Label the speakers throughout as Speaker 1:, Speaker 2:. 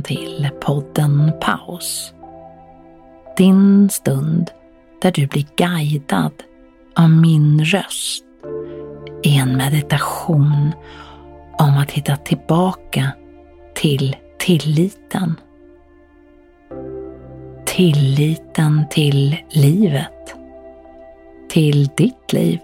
Speaker 1: Välkommen till podden Paus. Din stund där du blir guidad av min röst i en meditation om att hitta tillbaka till tilliten. Tilliten till livet. Till ditt liv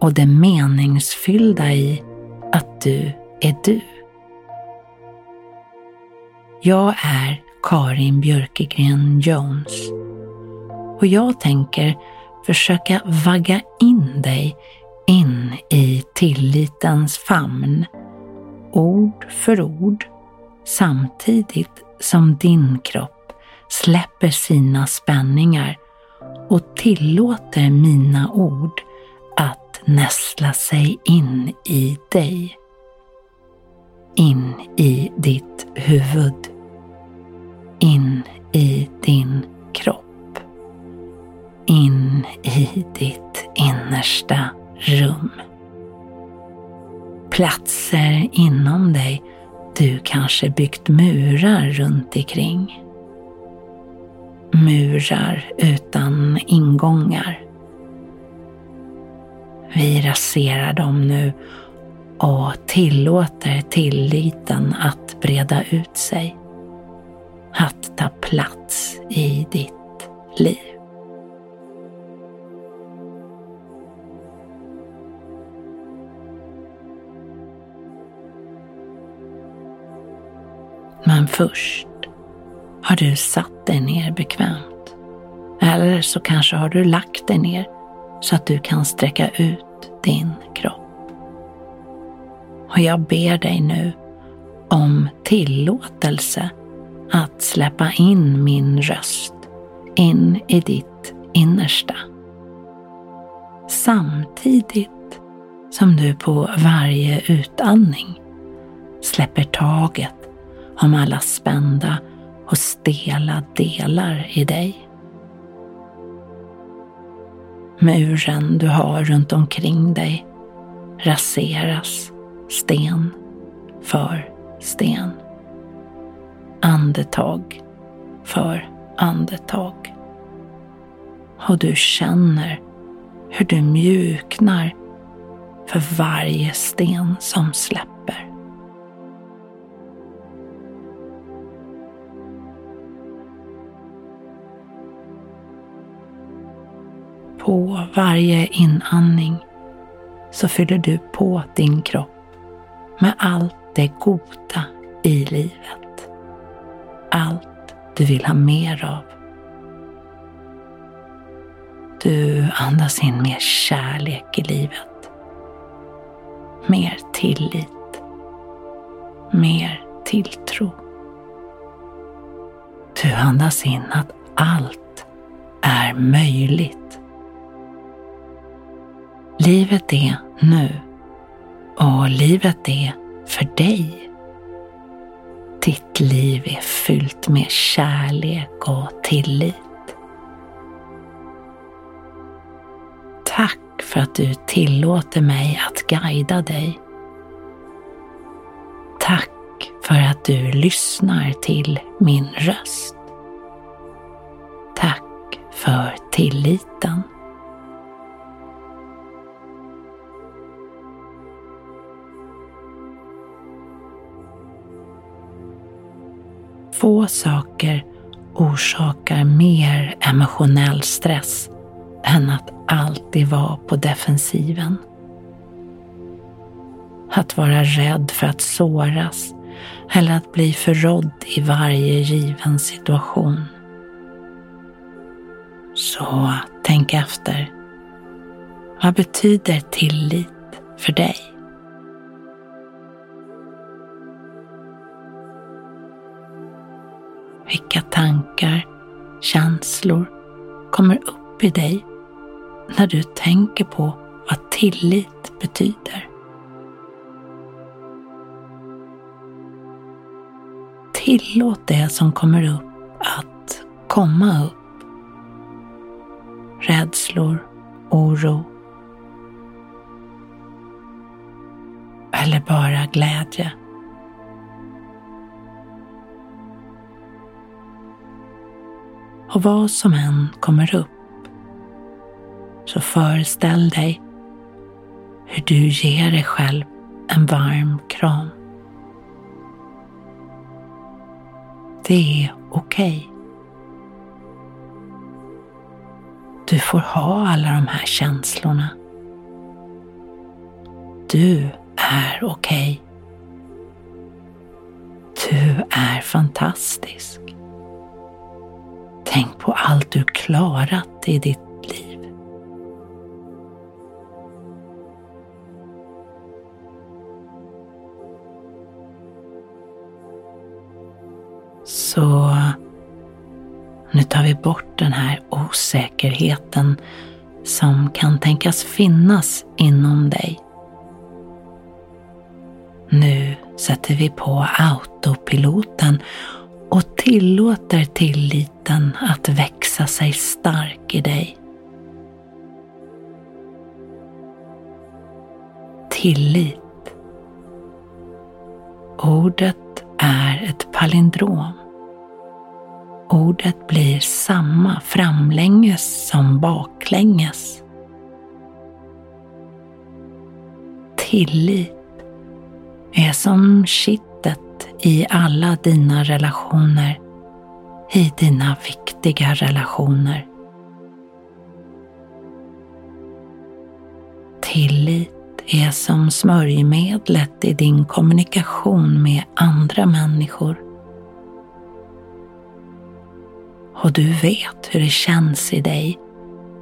Speaker 1: och det meningsfyllda i att du är du. Jag är Karin Björkegren Jones och jag tänker försöka vagga in dig in i tillitens famn, ord för ord, samtidigt som din kropp släpper sina spänningar och tillåter mina ord att nästla sig in i dig. In i ditt huvud. In i din kropp. In i ditt innersta rum. Platser inom dig du kanske byggt murar runt omkring. Murar utan ingångar. Vi raserar dem nu och tillåter tilliten att breda ut sig. Att ta plats i ditt liv. Men först har du satt dig ner bekvämt. Eller så kanske har du lagt dig ner så att du kan sträcka ut din kropp. Och jag ber dig nu om tillåtelse att släppa in min röst in i ditt innersta. Samtidigt som du på varje utandning släpper taget om alla spända och stela delar i dig. Muren du har runt omkring dig raseras sten för sten. Andetag för andetag. Och du känner hur du mjuknar för varje sten som släpper. På varje inandning så fyller du på din kropp med allt det goda i livet. Du vill ha mer av. Du andas in mer kärlek i livet. Mer tillit. Mer tilltro. Du andas in att allt är möjligt. Livet är nu och livet är för dig. Ditt liv är fyllt med kärlek och tillit. Tack för att du tillåter mig att guida dig. Tack för att du lyssnar till min röst. Tack för tilliten. Få saker orsakar mer emotionell stress än att alltid vara på defensiven. Att vara rädd för att såras eller att bli förrådd i varje given situation. Så tänk efter. Vad betyder tillit för dig? Vilka tankar, känslor kommer upp i dig när du tänker på vad tillit betyder? Tillåt det som kommer upp att komma upp. Rädslor, oro eller bara glädje. Och vad som än kommer upp så föreställ dig hur du ger dig själv en varm kram. Det är okej. Okay. Du får ha alla de här känslorna. Du är okej. Okay. Du är fantastisk. Tänk på allt du klarat i ditt liv. Så nu tar vi bort den här osäkerheten som kan tänkas finnas inom dig. Nu sätter vi på autopiloten tillåter tilliten att växa sig stark i dig. Tillit. Ordet är ett palindrom. Ordet blir samma framlänges som baklänges. Tillit är som kitt i alla dina relationer, i dina viktiga relationer. Tillit är som smörjmedlet i din kommunikation med andra människor. Och du vet hur det känns i dig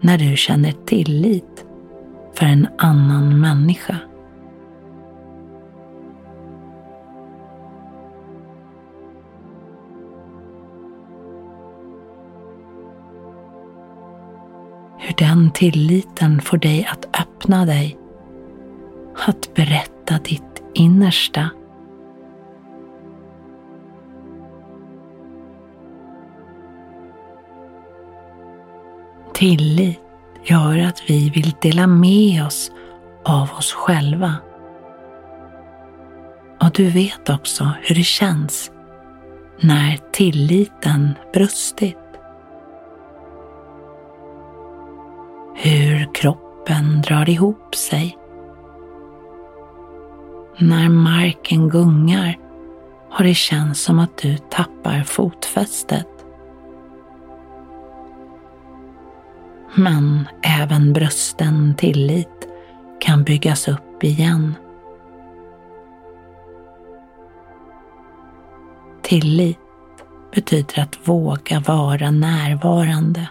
Speaker 1: när du känner tillit för en annan människa. Hur den tilliten får dig att öppna dig, att berätta ditt innersta. Tillit gör att vi vill dela med oss av oss själva. Och du vet också hur det känns när tilliten brustit. Kroppen drar ihop sig. När marken gungar har det känts som att du tappar fotfästet. Men även brösten tillit kan byggas upp igen. Tillit betyder att våga vara närvarande.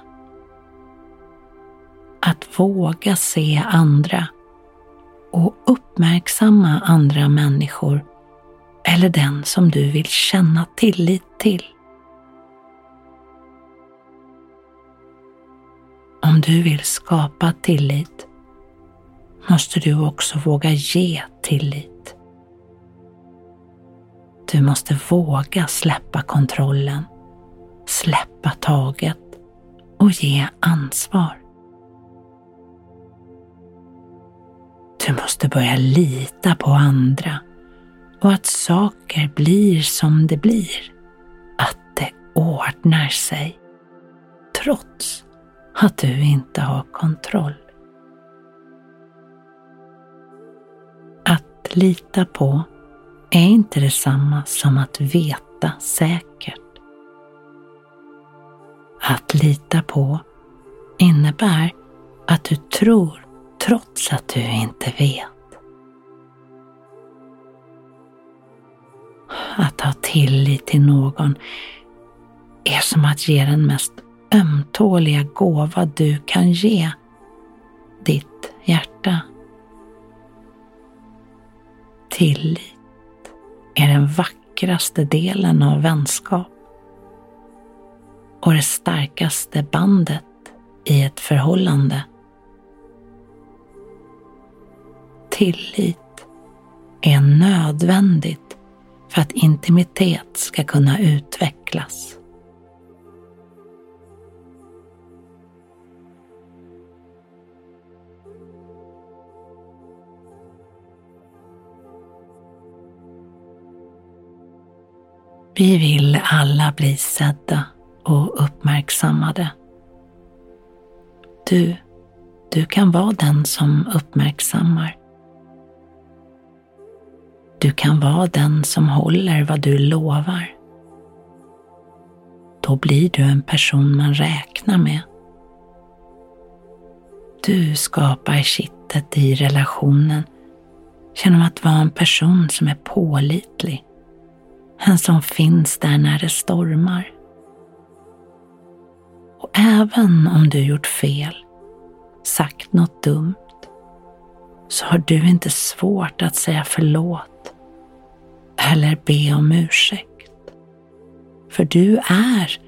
Speaker 1: Våga se andra och uppmärksamma andra människor eller den som du vill känna tillit till. Om du vill skapa tillit måste du också våga ge tillit. Du måste våga släppa kontrollen, släppa taget och ge ansvar. Du måste börja lita på andra och att saker blir som det blir. Att det ordnar sig. Trots att du inte har kontroll. Att lita på är inte detsamma som att veta säkert. Att lita på innebär att du tror trots att du inte vet. Att ha tillit till någon är som att ge den mest ömtåliga gåva du kan ge, ditt hjärta. Tillit är den vackraste delen av vänskap och det starkaste bandet i ett förhållande. Tillit är nödvändigt för att intimitet ska kunna utvecklas. Vi vill alla bli sedda och uppmärksammade. Du, du kan vara den som uppmärksammar. Du kan vara den som håller vad du lovar. Då blir du en person man räknar med. Du skapar kittet i relationen genom att vara en person som är pålitlig en som finns där när det stormar. Och även om du gjort fel, sagt något dumt, så har du inte svårt att säga förlåt eller be om ursäkt. För du är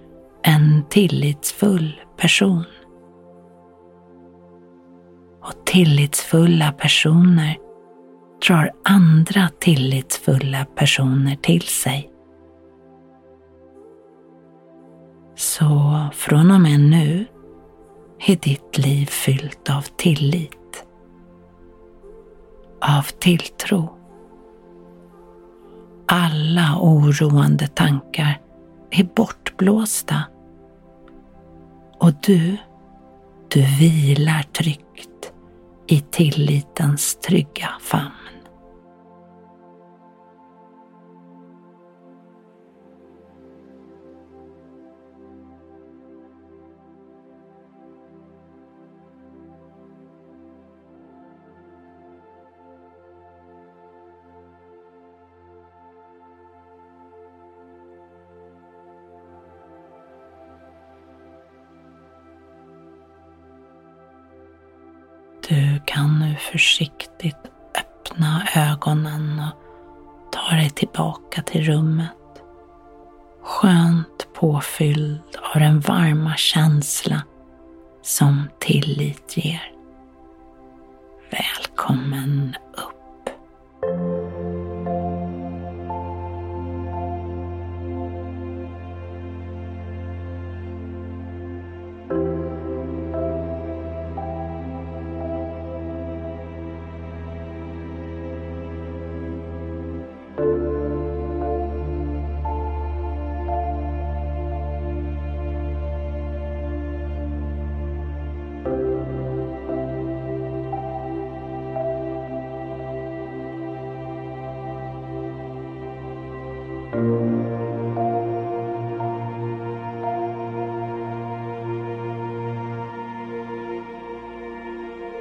Speaker 1: en tillitsfull person. Och tillitsfulla personer drar andra tillitsfulla personer till sig. Så från och med nu är ditt liv fyllt av tillit, av tilltro. Alla oroande tankar är bortblåsta och du, du vilar tryggt i tillitens trygga famn. Kan nu försiktigt öppna ögonen och ta dig tillbaka till rummet. Skönt påfylld av den varma känsla som tillit ger. Välkommen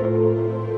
Speaker 2: Música